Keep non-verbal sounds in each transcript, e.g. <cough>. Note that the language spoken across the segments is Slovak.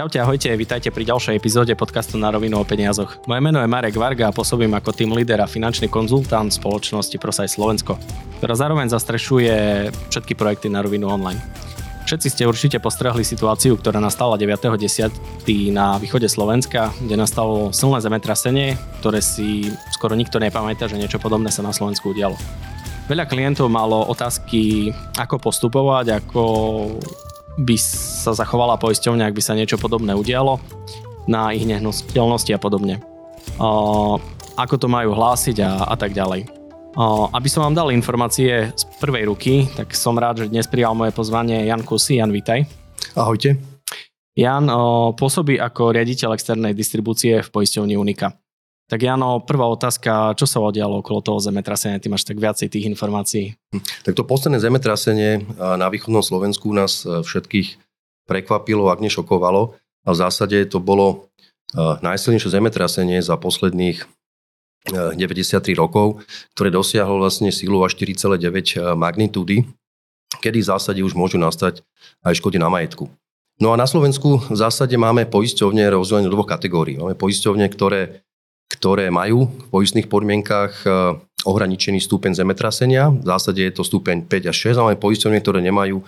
Čaute, ahojte, vítajte pri ďalšej epizóde podcastu Na rovinu o peniazoch. Moje meno je Marek Varga a pôsobím ako tým líder a finančný konzultant spoločnosti Prosaj Slovensko, ktorá zároveň zastrešuje všetky projekty na rovinu online. Všetci ste určite postrehli situáciu, ktorá nastala 9.10. na východe Slovenska, kde nastalo silné zemetrasenie, ktoré si skoro nikto nepamätá, že niečo podobné sa na Slovensku udialo. Veľa klientov malo otázky, ako postupovať, ako by sa zachovala poisťovňa, ak by sa niečo podobné udialo na ich nehnuteľnosti a podobne. O, ako to majú hlásiť a, a tak ďalej. O, aby som vám dal informácie z prvej ruky, tak som rád, že dnes prijal moje pozvanie Jan Kusy. Jan, vítaj. Ahojte. Jan o, pôsobí ako riaditeľ externej distribúcie v poisťovni Unika. Tak Jano, prvá otázka, čo sa udialo okolo toho zemetrasenia? Ty máš tak viacej tých informácií. Hm. Tak to posledné zemetrasenie na východnom Slovensku nás e, všetkých prekvapilo, ak nešokovalo. A v zásade to bolo e, najsilnejšie zemetrasenie za posledných 93 e, rokov, ktoré dosiahlo vlastne sílu až 4,9 magnitúdy, kedy v zásade už môžu nastať aj škody na majetku. No a na Slovensku v zásade máme poisťovne rozdelené do dvoch kategórií. Máme poisťovne, ktoré ktoré majú v poistných podmienkach e, ohraničený stupeň zemetrasenia. V zásade je to stupeň 5 až 6, ale poisťovne, ktoré nemajú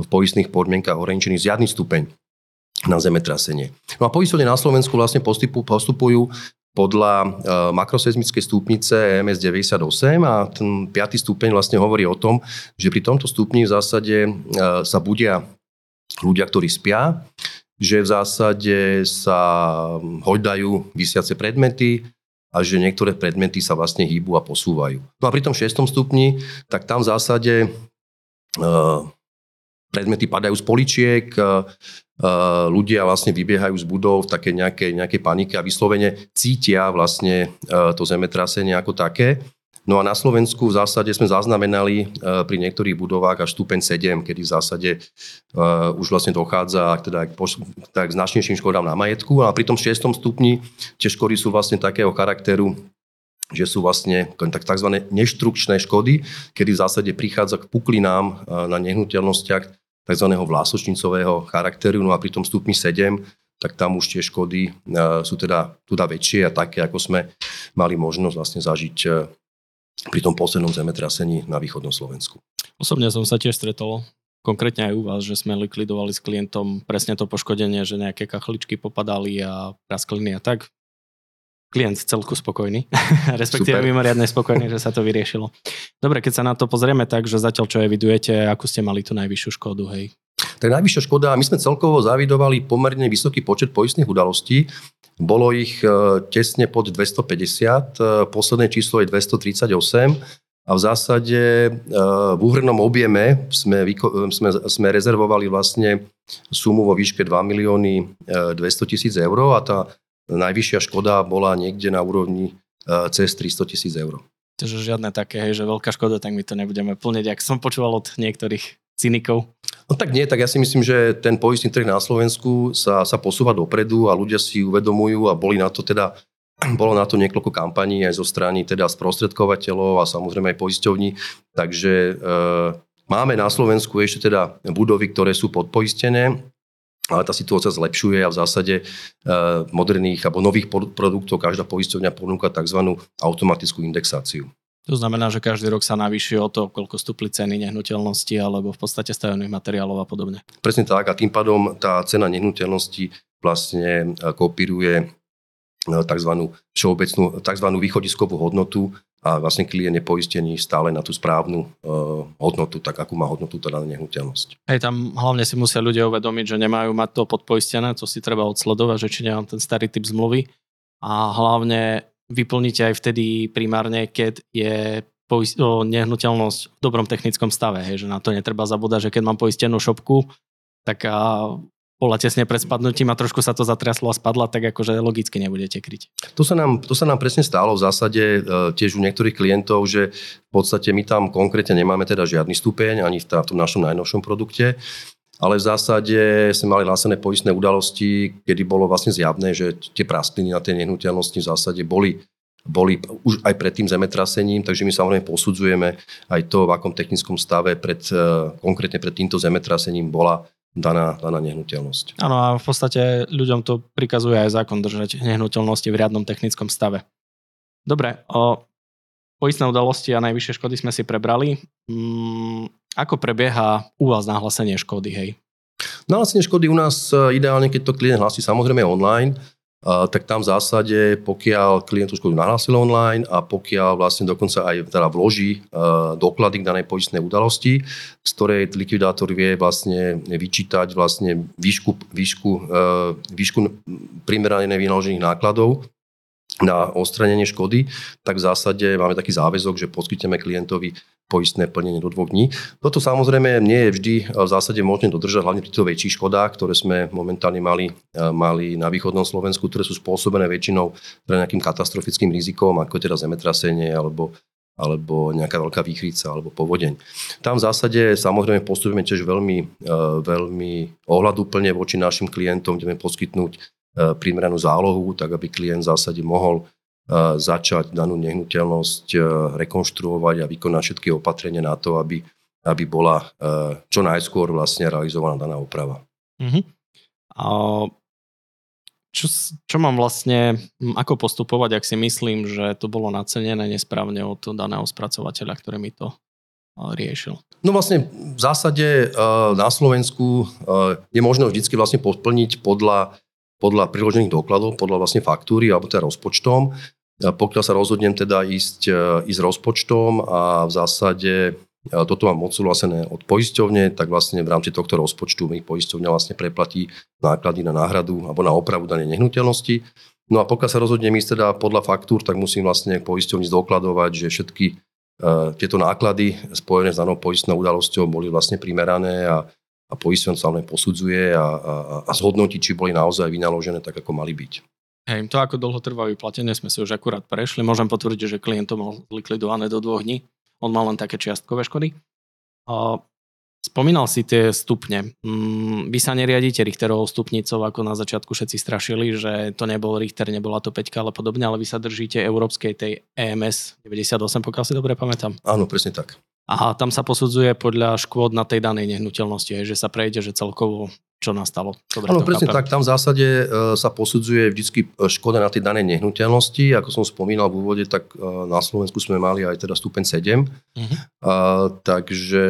v poistných podmienkach ohraničený žiadny stupeň na zemetrasenie. No a poisťovne na Slovensku vlastne postupujú podľa uh, makroseizmickej stupnice EMS 98 a ten piatý stupeň vlastne hovorí o tom, že pri tomto stupni v zásade sa budia ľudia, ktorí spia, že v zásade sa hoďajú vysiace predmety a že niektoré predmety sa vlastne hýbu a posúvajú. No a pri tom šiestom stupni, tak tam v zásade uh, predmety padajú z poličiek, uh, ľudia vlastne vybiehajú z budov v také nejakej, nejakej panike a vyslovene cítia vlastne uh, to zemetrasenie ako také. No a na Slovensku v zásade sme zaznamenali e, pri niektorých budovách až stupeň 7, kedy v zásade uh, už vlastne dochádza teda k, tak značnejším škodám na majetku. A pri tom 6. stupni tie škody sú vlastne takého charakteru, že sú vlastne tzv. neštrukčné škody, kedy v zásade prichádza k puklinám e, na nehnuteľnostiach tzv. vlásočnicového charakteru. No a pri tom stupni 7 tak tam už tie škody sú teda, teda väčšie a také, ako sme mali možnosť vlastne zažiť pri tom poslednom zemetrasení na východnom Slovensku. Osobne som sa tiež stretol konkrétne aj u vás, že sme likvidovali s klientom presne to poškodenie, že nejaké kachličky popadali a praskliny a tak. Klient celku spokojný, <laughs> respektíve mimoriadne spokojný, že sa to vyriešilo. Dobre, keď sa na to pozrieme tak, že zatiaľ čo evidujete, akú ste mali tú najvyššiu škodu, hej? Tak najvyššia škoda, my sme celkovo zavidovali pomerne vysoký počet poistných udalostí. Bolo ich e, tesne pod 250, e, posledné číslo je 238 a v zásade e, v úhrnom objeme sme, sme, sme rezervovali vlastne sumu vo výške 2 milióny 200 tisíc eur a tá najvyššia škoda bola niekde na úrovni cez 300 tisíc eur. Takže žiadne také, hej, že veľká škoda, tak my to nebudeme plniť, ak som počúval od niektorých cynikov. No tak nie, tak ja si myslím, že ten poistný trh na Slovensku sa, sa posúva dopredu a ľudia si uvedomujú a boli na to teda <clears throat> bolo na to niekoľko kampaní aj zo strany teda sprostredkovateľov a samozrejme aj poisťovní. Takže e, máme na Slovensku ešte teda budovy, ktoré sú podpoistené, ale tá situácia zlepšuje a v zásade e, moderných alebo nových produktov každá poisťovňa ponúka tzv. automatickú indexáciu. To znamená, že každý rok sa navýši o to, koľko stúpli ceny nehnuteľnosti alebo v podstate stavebných materiálov a podobne. Presne tak a tým pádom tá cena nehnuteľnosti vlastne e, kopíruje e, tzv. všeobecnú, tzv. východiskovú hodnotu a vlastne klient je poistený stále na tú správnu uh, hodnotu, tak akú má hodnotu teda nehnuteľnosť. Hej, tam hlavne si musia ľudia uvedomiť, že nemajú mať to podpoistené, to si treba odsledovať, že či nemám ten starý typ zmluvy a hlavne vyplníte aj vtedy primárne, keď je poist- o nehnuteľnosť v dobrom technickom stave, hej, že na to netreba zabúdať, že keď mám poistenú šopku, tak a bola tesne pred spadnutím a trošku sa to zatriaslo a spadla, tak akože logicky nebudete kryť. To sa nám, to sa nám presne stalo v zásade e, tiež u niektorých klientov, že v podstate my tam konkrétne nemáme teda žiadny stupeň ani v, v tom našom najnovšom produkte ale v zásade sme mali hlásené poistné udalosti, kedy bolo vlastne zjavné, že tie praskliny na tej nehnuteľnosti v zásade boli boli už aj pred tým zemetrasením, takže my samozrejme posudzujeme aj to, v akom technickom stave pred, e, konkrétne pred týmto zemetrasením bola daná, daná nehnuteľnosť. Áno a v podstate ľuďom to prikazuje aj zákon držať nehnuteľnosti v riadnom technickom stave. Dobre, o poistné udalosti a najvyššie škody sme si prebrali. Ako prebieha u vás nahlásenie škody, hej? Nahlásenie škody u nás e, ideálne, keď to klient hlási samozrejme online, tak tam v zásade, pokiaľ klient tú škodu nahlásil online a pokiaľ vlastne dokonca aj teda vloží doklady k danej poistnej udalosti, z ktorej likvidátor vie vlastne vyčítať vlastne výšku, výšku, výšku primeraných vynaložených nákladov, na odstranenie škody, tak v zásade máme taký záväzok, že poskytneme klientovi poistné plnenie do dvoch dní. Toto samozrejme nie je vždy v zásade možné dodržať, hlavne pri týchto väčších škodách, ktoré sme momentálne mali, mali na východnom Slovensku, ktoré sú spôsobené väčšinou pre nejakým katastrofickým rizikom, ako teda zemetrasenie alebo alebo nejaká veľká výchrica alebo povodeň. Tam v zásade samozrejme postupujeme tiež veľmi, veľmi ohľadúplne voči našim klientom, ideme poskytnúť primeranú zálohu, tak aby klient v zásade mohol e, začať danú nehnuteľnosť e, rekonštruovať a vykonať všetky opatrenia na to, aby, aby bola čo najskôr vlastne realizovaná daná oprava. Uh-huh. A čo, čo mám vlastne, ako postupovať, ak si myslím, že to bolo nacenené nesprávne od daného spracovateľa, ktorý mi to riešil? No vlastne v zásade na Slovensku je možno vždy vlastne podplniť podľa podľa priložených dokladov, podľa vlastne faktúry alebo teda rozpočtom. Pokiaľ sa rozhodnem teda ísť, e, ísť rozpočtom a v zásade e, toto mám odsúhlasené od poisťovne, tak vlastne v rámci tohto rozpočtu mi poisťovňa vlastne preplatí náklady na náhradu alebo na opravu danej nehnuteľnosti. No a pokiaľ sa rozhodnem ísť teda podľa faktúr, tak musím vlastne poisťovni zdokladovať, že všetky uh, tieto náklady spojené s danou poistnou udalosťou boli vlastne primerané a a sa len posudzuje a, a, a zhodnotí, či boli naozaj vynaložené tak, ako mali byť. Hej, to ako dlho trvá vyplatenie sme si už akurát prešli. Môžem potvrdiť, že klient to mal likvidované do dvoch dní. On mal len také čiastkové škody. A spomínal si tie stupne. Mm, vy sa neriadíte Richterovou stupnicou, ako na začiatku všetci strašili, že to nebol Richter, nebola to 5 ale podobne, ale vy sa držíte európskej tej EMS 98, pokiaľ si dobre pamätám. Áno, presne tak. Aha, tam sa posudzuje podľa škôd na tej danej nehnuteľnosti, že sa prejde, že celkovo čo nastalo. Dobre, Áno, presne chápem. tak. Tam v zásade e, sa posudzuje vždy e, škoda na tej danej nehnuteľnosti. Ako som spomínal v úvode, tak e, na Slovensku sme mali aj teda stupeň 7. Uh-huh. A, takže,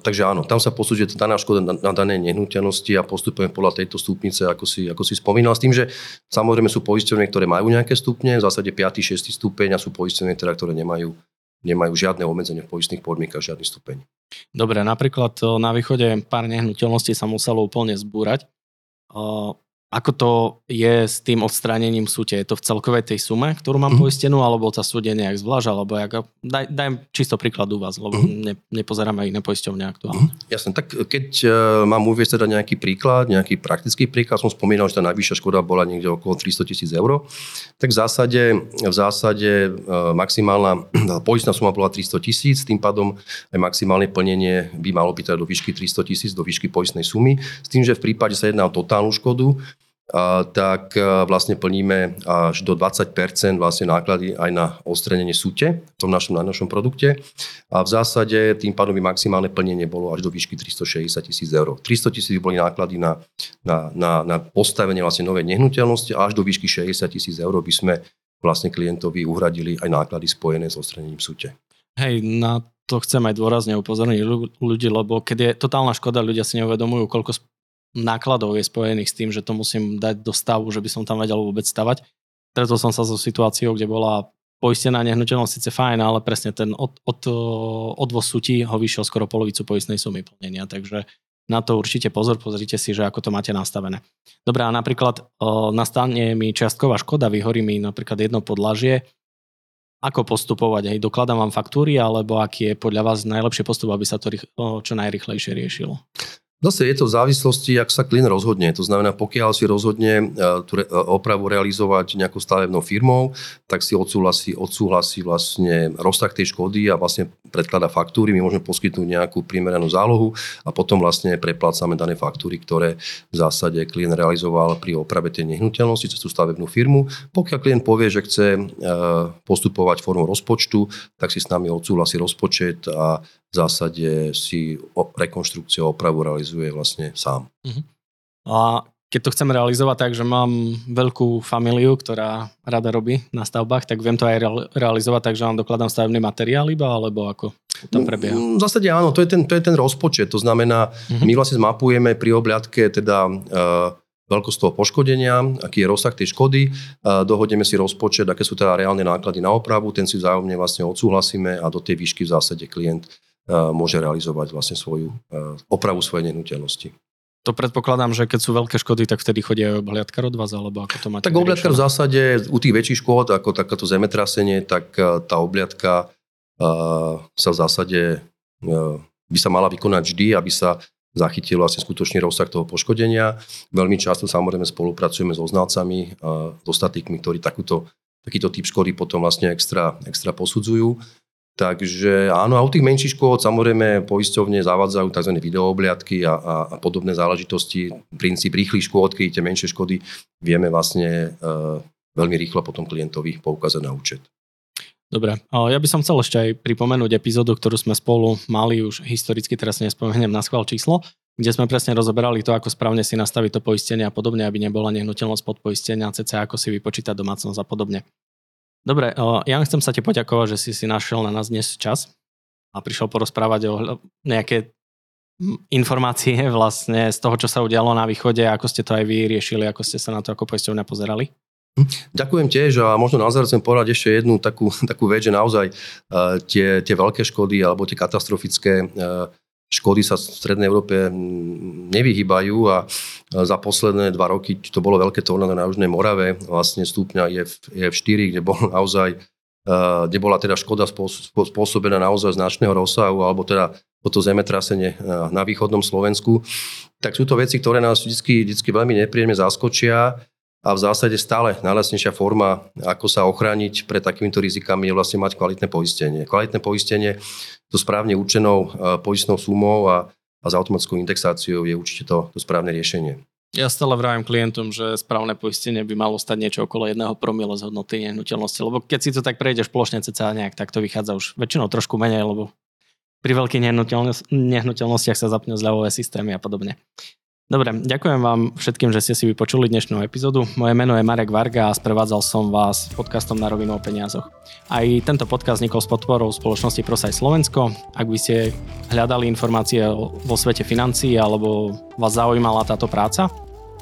takže áno, tam sa posudzuje daná škoda na, na danej nehnuteľnosti a postupujeme podľa tejto stupnice, ako si, ako si spomínal. S tým, že samozrejme sú poisťovne, ktoré majú nejaké stupne, v zásade 5. 6. stupeň a sú poisťovne, teda, ktoré nemajú nemajú žiadne obmedzenie v poistných podmienkach, žiadny stupeň. Dobre, napríklad na východe pár nehnuteľností sa muselo úplne zbúrať. Ako to je s tým odstránením súte? Je to v celkovej tej sume, ktorú mám mm-hmm. poistenú, alebo sa súde nejak zvlášť, alebo jak, daj, daj čisto príklad u vás, lebo mm-hmm. ne, nepozeráme iné poisťovne aktuálne. Mm-hmm. Jasne, tak keď uh, mám uviezť teda nejaký príklad, nejaký praktický príklad, som spomínal, že tá najvyššia škoda bola niekde okolo 300 tisíc eur, tak v zásade, v zásade uh, maximálna <clears throat> poistná suma bola 300 tisíc, tým pádom aj maximálne plnenie by malo byť teda do výšky 300 tisíc, do výšky poistnej sumy, s tým, že v prípade sa jedná o totálnu škodu, tak vlastne plníme až do 20 vlastne náklady aj na odstranenie súte v tom našom, na našom produkte. A v zásade tým pádom by maximálne plnenie bolo až do výšky 360 tisíc eur. 300 tisíc boli náklady na, na, na, na postavenie vlastne novej nehnuteľnosti a až do výšky 60 tisíc eur by sme vlastne klientovi uhradili aj náklady spojené s odstranením súte. Hej, na to chcem aj dôrazne upozorniť ľudí, lebo keď je totálna škoda, ľudia si neuvedomujú, koľko nákladov je spojených s tým, že to musím dať do stavu, že by som tam vedel vôbec stavať. Stretol som sa so situáciou, kde bola poistená nehnuteľnosť síce fajn, ale presne ten od, od, odvoz súti ho vyšiel skoro polovicu poistnej sumy plnenia, takže na to určite pozor, pozrite si, že ako to máte nastavené. Dobre, a napríklad o, nastane mi čiastková škoda, vyhorí mi napríklad jedno podlažie, ako postupovať? Hej, dokladám vám faktúry, alebo aký je podľa vás najlepšie postup, aby sa to rých, čo najrychlejšie riešilo? Zase je to v závislosti, ak sa klient rozhodne. To znamená, pokiaľ si rozhodne e, tú e, opravu realizovať nejakou stavebnou firmou, tak si odsúhlasí, odsúhlasí vlastne rozsah tej škody a vlastne predkladá faktúry, my môžeme poskytnúť nejakú primeranú zálohu a potom vlastne preplácame dané faktúry, ktoré v zásade klient realizoval pri oprave tej nehnuteľnosti cez tú stavebnú firmu. Pokiaľ klient povie, že chce e, postupovať formou rozpočtu, tak si s nami odsúhlasí rozpočet a zásade si rekonštrukciu a opravu realizuje vlastne sám. Uh-huh. A keď to chcem realizovať tak, že mám veľkú familiu, ktorá rada robí na stavbách, tak viem to aj realizovať tak, že vám dokladám stavebný materiál iba, alebo ako to prebieha? Mm, v zásade áno, to je ten, to je ten rozpočet. To znamená, uh-huh. my vlastne zmapujeme pri obľadke teda uh, veľkosť toho poškodenia, aký je rozsah tej škody, uh, dohodneme si rozpočet, aké sú teda reálne náklady na opravu, ten si vzájomne vlastne odsúhlasíme a do tej výšky v zásade klient môže realizovať vlastne svoju opravu svojej nehnuteľnosti. To predpokladám, že keď sú veľké škody, tak vtedy chodí aj obhliadkar od vás, alebo ako to máte Tak obhliadkar v zásade u tých väčších škôd, ako takéto zemetrasenie, tak tá obhliadka sa v zásade by sa mala vykonať vždy, aby sa zachytil vlastne skutočný rozsah toho poškodenia. Veľmi často samozrejme spolupracujeme s oznalcami, uh, s ostatníkmi, ktorí takúto, takýto typ škody potom vlastne extra, extra posudzujú. Takže áno, a u tých menších škôl samozrejme poisťovne zavádzajú tzv. videoobliadky a, a, a podobné záležitosti. Princíp rýchlych škôd, keď tie menšie škody vieme vlastne e, veľmi rýchlo potom klientovi poukázať na účet. Dobre, ja by som chcel ešte aj pripomenúť epizódu, ktorú sme spolu mali už historicky, teraz nespomeniem na schvál číslo, kde sme presne rozoberali to, ako správne si nastaviť to poistenie a podobne, aby nebola nehnuteľnosť pod poistenia, cca ako si vypočítať domácnosť a podobne. Dobre, ja chcem sa ti poďakovať, že si si našiel na nás dnes čas a prišiel porozprávať o nejaké informácie <laughs> vlastne z toho, čo sa udialo na východe, ako ste to aj vy riešili, ako ste sa na to ako poisťovňa pozerali. Ďakujem tiež a možno na záver chcem povedať ešte jednu takú, takú vec, že naozaj uh, tie, tie veľké škody alebo tie katastrofické uh, škody sa v Strednej Európe nevyhýbajú a za posledné dva roky to bolo veľké tornádo na Južnej Morave, vlastne stupňa je v, je v 4, kde bol <laughs> naozaj kde bola teda škoda spôsobená naozaj značného rozsahu, alebo teda toto zemetrasenie na východnom Slovensku, tak sú to veci, ktoré nás vždy, vždy veľmi nepríjemne zaskočia a v zásade stále najlasnejšia forma, ako sa ochrániť pred takýmito rizikami, je vlastne mať kvalitné poistenie. Kvalitné poistenie so správne určenou e, poistnou sumou a, a s automatickou indexáciou je určite to, to správne riešenie. Ja stále vravím klientom, že správne poistenie by malo stať niečo okolo jedného promila z hodnoty nehnuteľnosti, lebo keď si to tak prejdeš plošne ceca nejak, tak to vychádza už väčšinou trošku menej, lebo pri veľkých nehnuteľnostiach sa zapnú zľavové systémy a podobne. Dobre, ďakujem vám všetkým, že ste si vypočuli dnešnú epizódu. Moje meno je Marek Varga a sprevádzal som vás podcastom na rovinu o peniazoch. Aj tento podcast vznikol s podporou spoločnosti Prosaj Slovensko. Ak by ste hľadali informácie vo svete financií alebo vás zaujímala táto práca,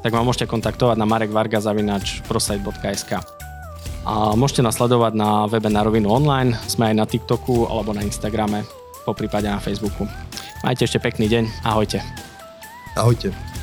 tak ma môžete kontaktovať na marekvarga.prosaj.sk a môžete nás sledovať na webe na rovinu online, sme aj na TikToku alebo na Instagrame, po prípade na Facebooku. Majte ešte pekný deň, ahojte. Ahojte.